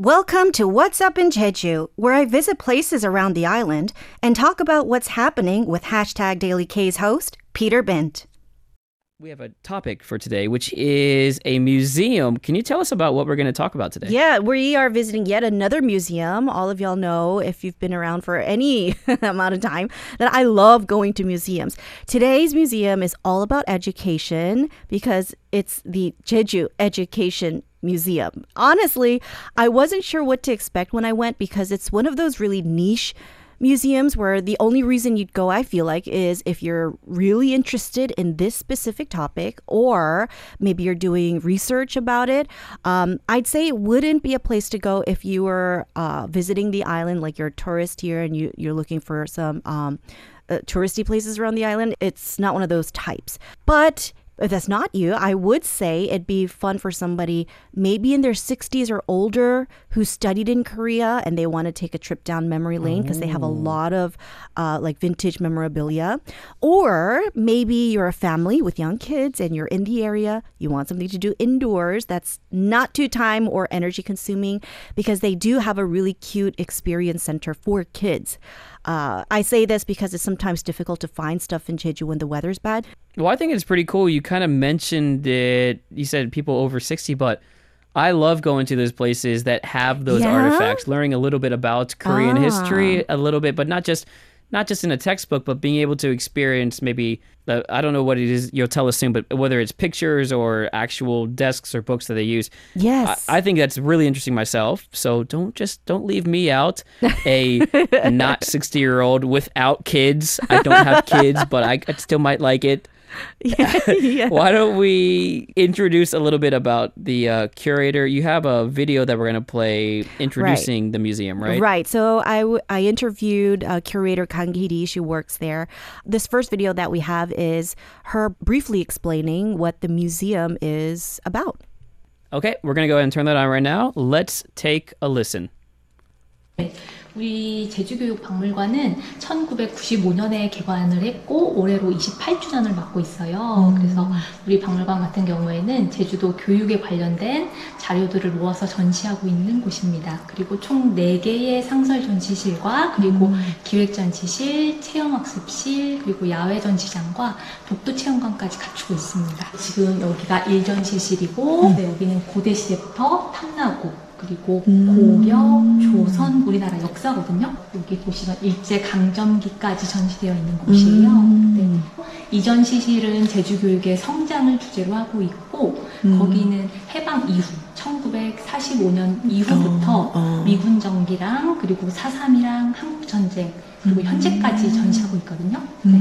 Welcome to What's Up in Jeju, where I visit places around the island and talk about what's happening with hashtag Daily K's host, Peter Bent. We have a topic for today, which is a museum. Can you tell us about what we're going to talk about today? Yeah, we are visiting yet another museum. All of y'all know, if you've been around for any amount of time, that I love going to museums. Today's museum is all about education because it's the Jeju Education Museum. Honestly, I wasn't sure what to expect when I went because it's one of those really niche museums where the only reason you'd go, I feel like, is if you're really interested in this specific topic or maybe you're doing research about it. Um, I'd say it wouldn't be a place to go if you were uh, visiting the island, like you're a tourist here and you, you're looking for some. Um, uh, touristy places around the island. It's not one of those types. But if that's not you, I would say it'd be fun for somebody maybe in their 60s or older who studied in Korea and they want to take a trip down memory lane because they have a lot of uh, like vintage memorabilia. Or maybe you're a family with young kids and you're in the area, you want something to do indoors that's not too time or energy consuming because they do have a really cute experience center for kids. Uh, I say this because it's sometimes difficult to find stuff in Jeju when the weather's bad. Well, I think it's pretty cool. You kind of mentioned it. You said people over 60, but I love going to those places that have those Yeah? artifacts, learning a little bit about Korean Ah. history, a little bit, but not just not just in a textbook, but being able to experience maybe uh, I don't know what it is you'll tell us soon, but whether it's pictures or actual desks or books that they use. Yes. I, I think that's really interesting myself. So don't just don't leave me out, a not sixty year old without kids. I don't have kids, but I, I still might like it. yeah. Why don't we introduce a little bit about the uh, curator? You have a video that we're going to play introducing the museum, right? Right. So I, w- I interviewed uh, curator Kang Hee-ri. She works there. This first video that we have is her briefly explaining what the museum is about. Okay, we're going to go ahead and turn that on right now. Let's take a listen. 우리 제주교육박물관은 1995년에 개관을 했고 올해로 28주년을 맞고 있어요. 그래서 우리 박물관 같은 경우에는 제주도 교육에 관련된 자료들을 모아서 전시하고 있는 곳입니다. 그리고 총 4개의 상설 전시실과 그리고 기획 전시실, 체험학습실, 그리고 야외 전시장과 독도 체험관까지 갖추고 있습니다. 지금 여기가 1전시실이고 네, 여기는 고대 시대부터 탐나고 그리고 고려, 조선, 우리나라 역사거든요. 여기 보시면 일제 강점기까지 전시되어 있는 곳이에요. 네. 이 전 시실은 제주 교육의 성장을 주제로 하고 있고 거기는 해방 이후 1945년 이후부터 미군 정기랑 그리고 4.3이랑 한국 전쟁 그리고 현재까지 전시하고 있거든요. 네.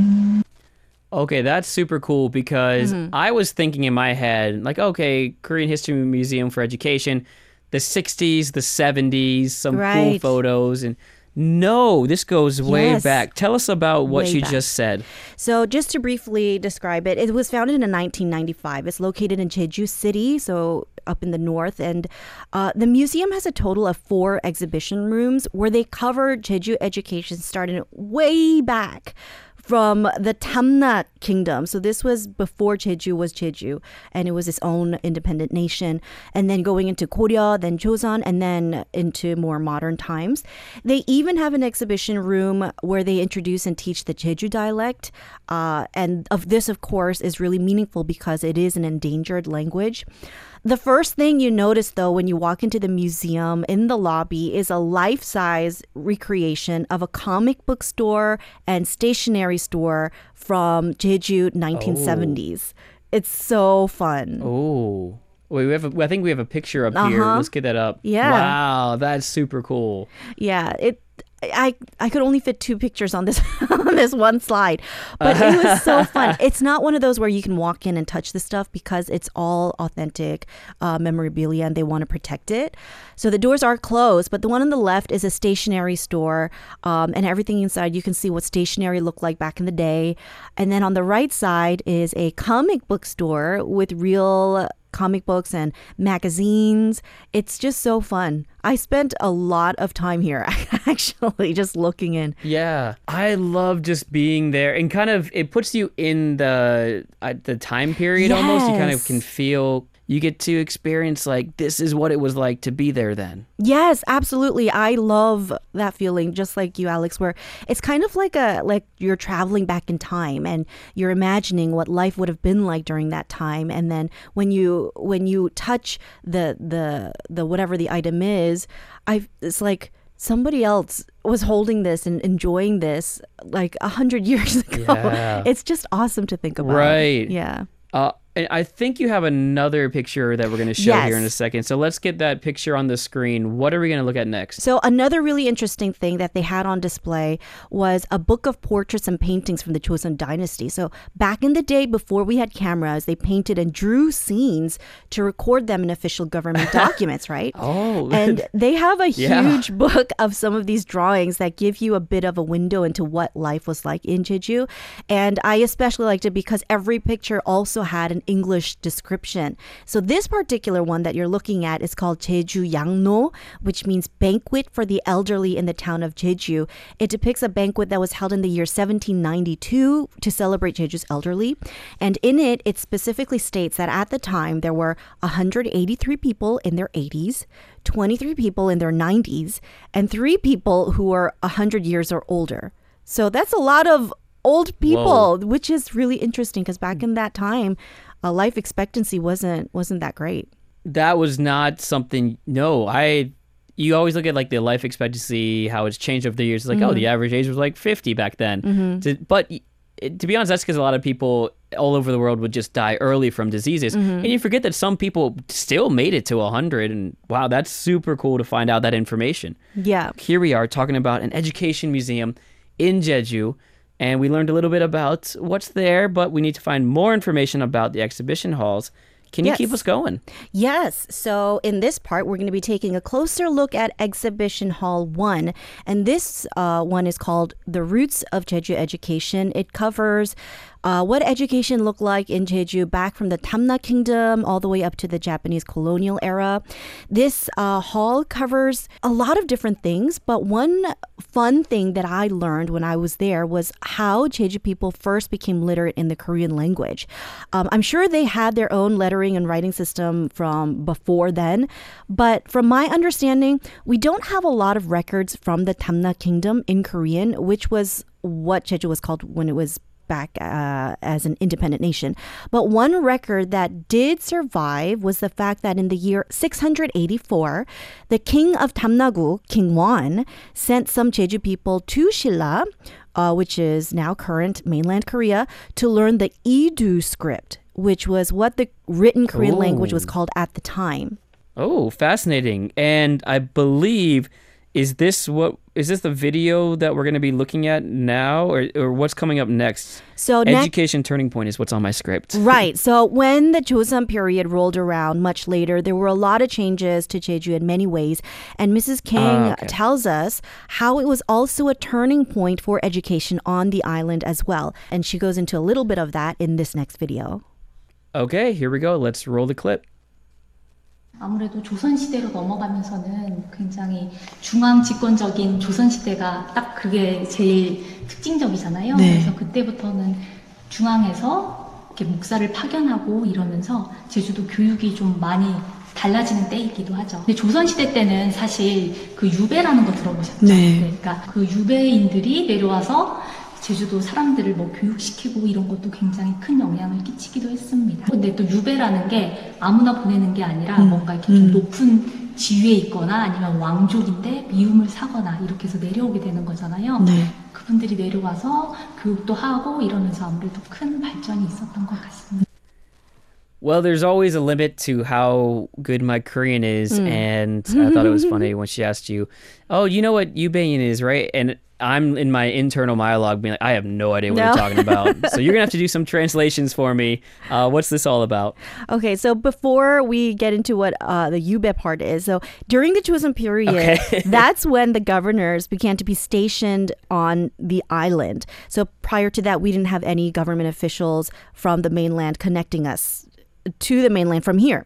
Okay, that's super cool because Mm-hmm. I was thinking in my head, like, okay, Korean History Museum for Education, the 60s, the 70s, some cool photos. And no, this goes way Yes. back. Tell us about what Way you back. just said. So, just to briefly describe it, it was founded in 1995. It's located in Jeju City, so up in the north. And uh, the museum has a total of four exhibition rooms where they cover Jeju education starting way back from the Tamna kingdom. So this was before Jeju was Jeju, and it was its own independent nation. And then going into Goryeo, then Joseon, and then into more modern times. They even have an exhibition room where they introduce and teach the Jeju dialect. Uh, and of this, of course, is really meaningful because it is an endangered language. The first thing you notice, though, when you walk into the museum in the lobby is a life size recreation of a comic book store and stationery store from Jeju 1970s. It's so fun. Oh. Wait, we have a, I think we have a picture up here. Uh-huh. Let's get that up. Yeah. Wow, that's super cool. Yeah, it. I I could only fit two pictures on this on this one slide, but it was so fun. It's not one of those where you can walk in and touch the stuff because it's all authentic uh, memorabilia and they want to protect it. So the doors are closed, but the one on the left is a stationery store, um, and everything inside you can see what stationery looked like back in the day. And then on the right side is a comic book store with real comic books and magazines. It's just so fun. I spent a lot of time here actually just looking in. Yeah, I love just being there and kind of it puts you in the uh, the time period almost. You kind of can feel you get to experience like this is what it was like to be there then. Yes, absolutely. I love that feeling just like you Alex where it's kind of like a like you're traveling back in time and you're imagining what life would have been like during that time and then when you when you touch the the the whatever the item is, I it's like somebody else was holding this and enjoying this like a hundred years ago. Yeah. It's just awesome to think about. Right. Yeah. Uh, I think you have another picture that we're going to show here in a second. So let's get that picture on the screen. What are we going to look at next? So another really interesting thing that they had on display was a book of portraits and paintings from the Joseon dynasty. So back in the day before we had cameras, they painted and drew scenes to record them in official government documents, right? Oh, And they have a Yeah. huge book of some of these drawings that give you a bit of a window into what life was like in Jeju. And I especially liked it because every picture also had an English description. So this particular one that you're looking at is called Jeju Yangno, which means banquet for the elderly in the town of Jeju. It depicts a banquet that was held in the year 1792 to celebrate Jeju's elderly. And in it, it specifically states that at the time there were 183 people in their 80s, 23 people in their 90s, and three people who were 100 years or older. So that's a lot of old people, which is really interesting because back in that time, uh, life expectancy wasn't wasn't that great. that was not something. No, I. You always look at like the life expectancy, how it's changed over the years. It's like, oh, the average age was like 50 back then. To- but it- to be honest, that's because a lot of people all over the world would just die early from diseases. And you forget that some people still made it to 100. And wow, that's super cool to find out that information. Yeah. Here we are talking about an education museum in Jeju. And we learned a little bit about what's there, but we need to find more information about the exhibition halls. Can you Yes. keep us going? Yes. So in this part, we're going to be taking a closer look at Exhibition Hall 1. And this uh, one is called The Roots of Jeju Education. It covers uh, what education looked like in Jeju back from the Tamna Kingdom all the way up to the Japanese colonial era. This uh, hall covers a lot of different things, but one fun thing that I learned when I was there was how Jeju people first became literate in the Korean language. Um, I'm sure they had their own lettering and writing system from before then, but from my understanding, we don't have a lot of records from the Tamna Kingdom in Korean, which was what Jeju was called when it was back uh, as an independent nation. But one record that did survive was the fact that in the year 684, the king of Tamnagu, King Wan, sent some Jeju people to Shilla, uh, which is now current mainland Korea, to learn the Idu script, which was what the written Korean language was called at the time. Oh, fascinating. And I believe is this what is this the video that we're going to be looking at now or or what's coming up next? So Education turning point is what's on my script. Right. So when the Joseon period rolled around much later, there were a lot of changes to Jeju in many ways. And Mrs. Kang Ah, okay. tells us how it was also a turning point for education on the island as well. And she goes into a little bit of that in this next video. Okay, here we go. Let's roll the clip. 아무래도 조선시대로 넘어가면서는 굉장히 중앙 집권적인 조선시대가 딱 그게 제일 특징적이잖아요. 네. 그래서 그때부터는 중앙에서 이렇게 목사를 파견하고 이러면서 제주도 교육이 좀 많이 달라지는 때이기도 하죠. 근데 조선시대 때는 사실 그 유배라는 거 들어보셨죠? 네. 그러니까 그 유배인들이 내려와서 제주도 사람들을 뭐 교육시키고 이런 것도 굉장히 큰 영향을 끼치기도 했습니다. 근데 또 유배라는 게 아무나 보내는 게 아니라 뭔가 이렇게 좀 높은 지위에 있거나 아니면 왕족인데 미움을 사거나 이렇게 해서 내려오게 되는 거잖아요. 네. 그분들이 내려와서 교육도 하고 이러면서 아무래도 큰 발전이 있었던 것 같습니다. Well, there's always a limit to how good my Korean is, and I thought it was funny when she asked you, "Oh, you know what Yubaean is, right?" And I'm in my internal monologue being like, "I have no idea what No. you're talking about." so you're gonna have to do some translations for me. Uh, what's this all about? Okay, so before we get into what uh, the Yube part is, so during the Joseon period, Okay. that's when the governors began to be stationed on the island. So prior to that, we didn't have any government officials from the mainland connecting us to the mainland from here.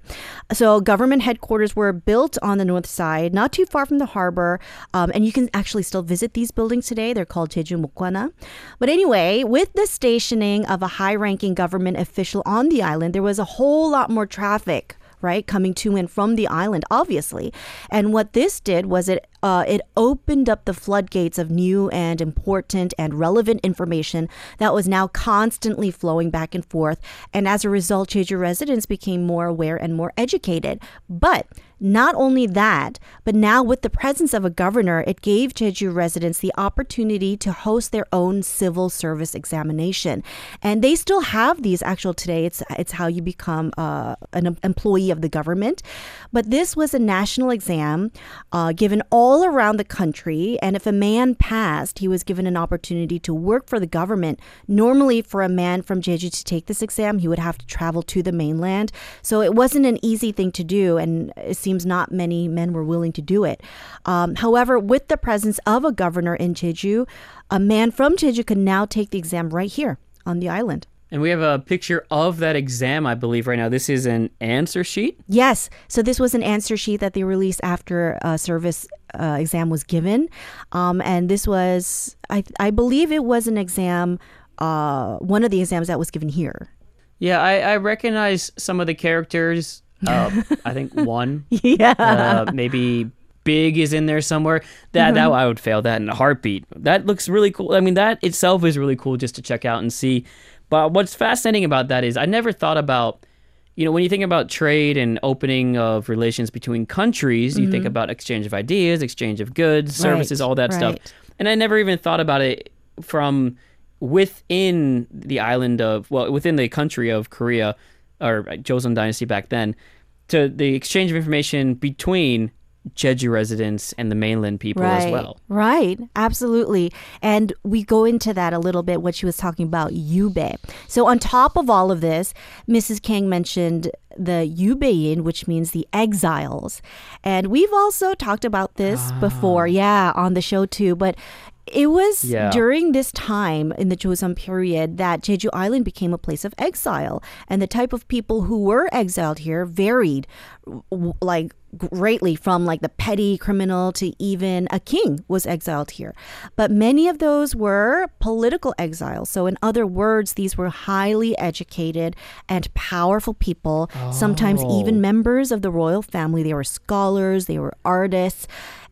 So government headquarters were built on the north side, not too far from the harbor, um, and you can actually still visit these buildings today. They're called Jeju Mokgwana. But anyway, with the stationing of a high-ranking government official on the island, there was a whole lot more traffic right? Coming to and from the island, obviously. And what this did was it uh, it opened up the floodgates of new and important and relevant information that was now constantly flowing back and forth. And as a result, Jeju residents became more aware and more educated. But not only that, but now with the presence of a governor, it gave Jeju residents the opportunity to host their own civil service examination. And they still have these actual today. It's it's how you become uh, an employee of the government. But this was a national exam uh, given all around the country. And if a man passed, he was given an opportunity to work for the government. Normally, for a man from Jeju to take this exam, he would have to travel to the mainland. So it wasn't an easy thing to do. And it seems not many men were willing to do it. Um, however, with the presence of a governor in Jeju, a man from Jeju can now take the exam right here on the island. And we have a picture of that exam, I believe, right now. This is an answer sheet. Yes. So this was an answer sheet that they released after a service uh, exam was given. Um, and this was, I, I believe it was an exam, uh, one of the exams that was given here. Yeah, I, I recognize some of the characters uh, I think one. yeah. Uh, maybe big is in there somewhere. That mm-hmm. that I would fail that in a heartbeat. That looks really cool. I mean, that itself is really cool just to check out and see. But what's fascinating about that is I never thought about, you know, when you think about trade and opening of relations between countries, mm-hmm. you think mm-hmm. about exchange of ideas, exchange of goods, services, right. all that right. stuff. And I never even thought about it from within the island of well, within the country of Korea or Joseon Dynasty back then, to the exchange of information between Jeju residents and the mainland people right, as well. Right, absolutely. And we go into that a little bit, what she was talking about, Yube. So, on top of all of this, Mrs. Kang mentioned the Yubein, which means the exiles. And we've also talked about this ah. before, yeah, on the show too. But it was yeah. during this time in the Joseon period that Jeju Island became a place of exile, and the type of people who were exiled here varied, like greatly from like the petty criminal to even a king was exiled here. But many of those were political exiles. So, in other words, these were highly educated and powerful people, oh. sometimes even members of the royal family. They were scholars, they were artists.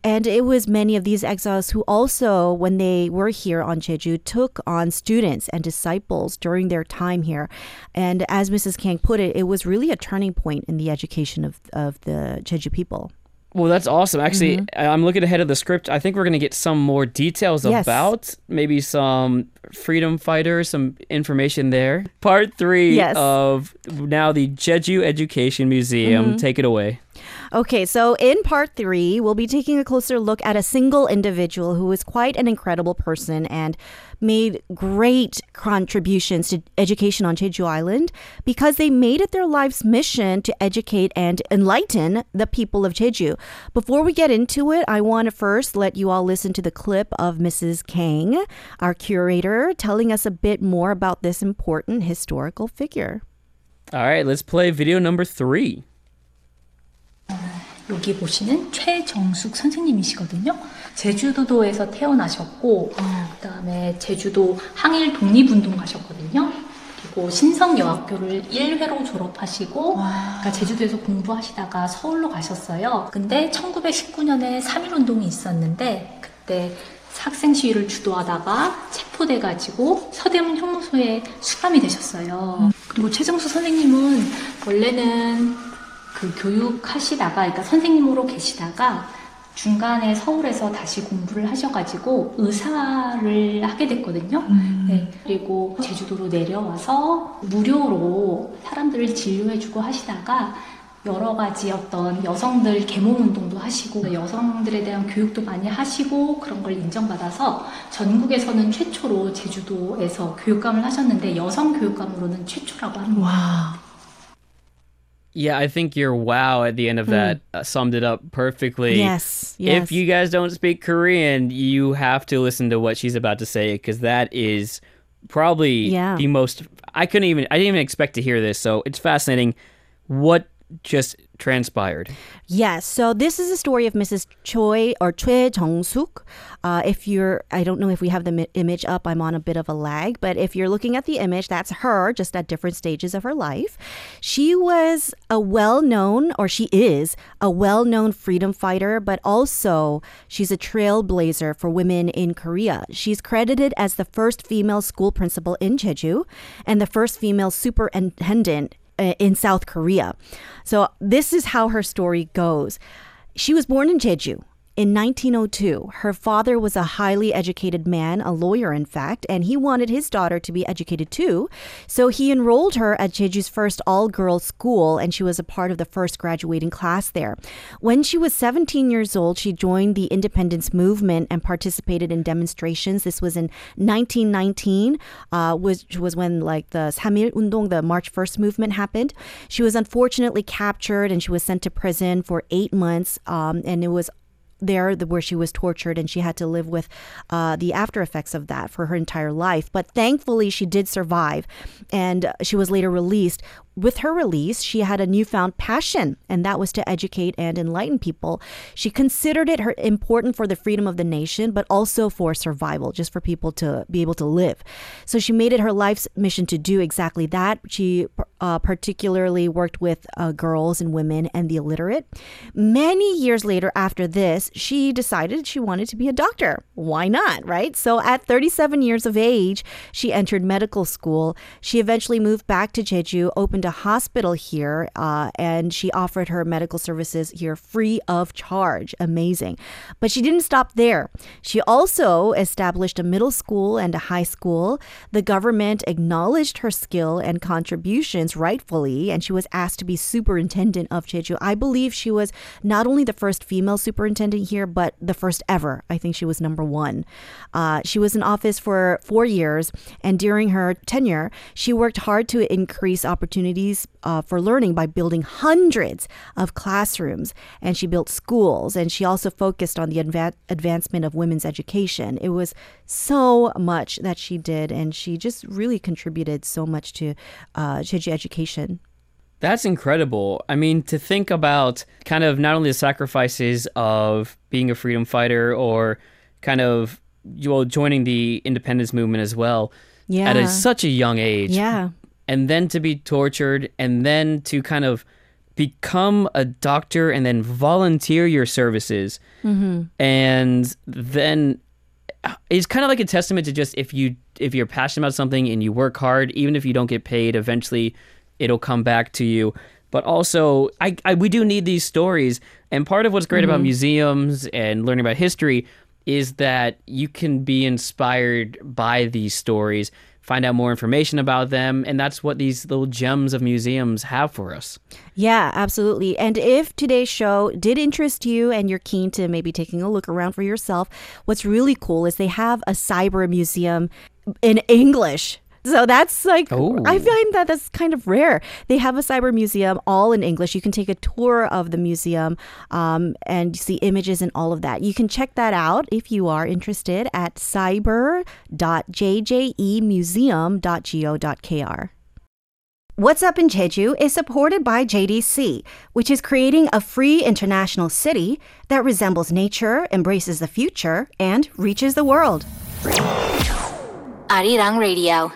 And it was many of these exiles who also, when they were here on Jeju, took on students and disciples during their time here. And as Mrs. Kang put it, it was really a turning point in the education of, of the Jeju people. Well, that's awesome. Actually, mm-hmm. I'm looking ahead of the script. I think we're going to get some more details yes. about maybe some freedom fighters, some information there. Part three yes. of now the Jeju Education Museum. Mm-hmm. Take it away. Okay, so in part three, we'll be taking a closer look at a single individual who is quite an incredible person and made great contributions to education on Jeju Island because they made it their life's mission to educate and enlighten the people of Jeju. Before we get into it, I want to first let you all listen to the clip of Mrs. Kang, our curator, telling us a bit more about this important historical figure. All right, let's play video number three. 여기 보시는 최정숙 선생님이시거든요. 제주도에서 태어나셨고, 어. 그다음에 제주도 항일 독립운동 가셨거든요. 그리고 신성여학교를 1회로 졸업하시고, 그러니까 제주도에서 공부하시다가 서울로 가셨어요. 근데 1919년에 3.1운동이 있었는데, 그때 학생 시위를 주도하다가 체포돼가지고 서대문 형무소에 수감이 되셨어요. 음. 그리고 최정수 선생님은 원래는 그 교육하시다가, 그러니까 선생님으로 계시다가 중간에 서울에서 다시 공부를 하셔가지고 의사를 하게 됐거든요. 음. 네, 그리고 제주도로 내려와서 무료로 사람들을 진료해주고 하시다가 여러 가지 어떤 여성들 계몽 운동도 하시고 여성들에 대한 교육도 많이 하시고 그런 걸 인정받아서 전국에서는 최초로 제주도에서 교육감을 하셨는데 여성 교육감으로는 최초라고 합니다. 와. Yeah, I think your wow at the end of that mm. uh, summed it up perfectly. Yes, yes. If you guys don't speak Korean, you have to listen to what she's about to say because that is probably yeah. the most. I couldn't even. I didn't even expect to hear this, so it's fascinating. What just transpired. Yes. So this is a story of Mrs. Choi or Choi Jong-suk. Uh, if you're, I don't know if we have the mi- image up. I'm on a bit of a lag, but if you're looking at the image, that's her, just at different stages of her life. She was a well-known, or she is a well-known freedom fighter, but also she's a trailblazer for women in Korea. She's credited as the first female school principal in Jeju and the first female superintendent Uh, in South Korea. So this is how her story goes. She was born in Jeju. In 1902, her father was a highly educated man, a lawyer, in fact, and he wanted his daughter to be educated too. So he enrolled her at Jeju's first all girls school, and she was a part of the first graduating class there. When she was 17 years old, she joined the independence movement and participated in demonstrations. This was in 1919, uh, which was when like the Samil Undong, the March 1st movement happened. She was unfortunately captured and she was sent to prison for eight months, um, and it was there where she was tortured and she had to live with uh, the after effects of that for her entire life. But thankfully, she did survive and she was later released with her release, she had a newfound passion, and that was to educate and enlighten people. She considered it her, important for the freedom of the nation, but also for survival, just for people to be able to live. So she made it her life's mission to do exactly that. She uh, particularly worked with uh, girls and women and the illiterate. Many years later, after this, she decided she wanted to be a doctor. Why not, right? So at 37 years of age, she entered medical school. She eventually moved back to Jeju, opened a hospital here, uh, and she offered her medical services here free of charge. Amazing. But she didn't stop there. She also established a middle school and a high school. The government acknowledged her skill and contributions rightfully, and she was asked to be superintendent of Jeju. I believe she was not only the first female superintendent here, but the first ever. I think she was number one. Uh, she was in office for four years, and during her tenure, she worked hard to increase opportunities opportunities uh, for learning by building hundreds of classrooms. And she built schools. And she also focused on the adva- advancement of women's education. It was so much that she did. And she just really contributed so much to uh, Jeju education. That's incredible. I mean, to think about kind of not only the sacrifices of being a freedom fighter or kind of well joining the independence movement as well yeah. at a, such a young age. Yeah and then to be tortured and then to kind of become a doctor and then volunteer your services mm-hmm. and then it's kind of like a testament to just if you if you're passionate about something and you work hard even if you don't get paid eventually it'll come back to you but also I, I we do need these stories and part of what's great mm-hmm. about museums and learning about history is that you can be inspired by these stories find out more information about them. And that's what these little gems of museums have for us. Yeah, absolutely. And if today's show did interest you and you're keen to maybe taking a look around for yourself, what's really cool is they have a cyber museum in English. So that's like, Ooh. I find that that's kind of rare. They have a cyber museum all in English. You can take a tour of the museum um, and see images and all of that. You can check that out if you are interested at cyber.jjemuseum.go.kr. What's Up in Jeju is supported by JDC, which is creating a free international city that resembles nature, embraces the future, and reaches the world. Arirang Radio.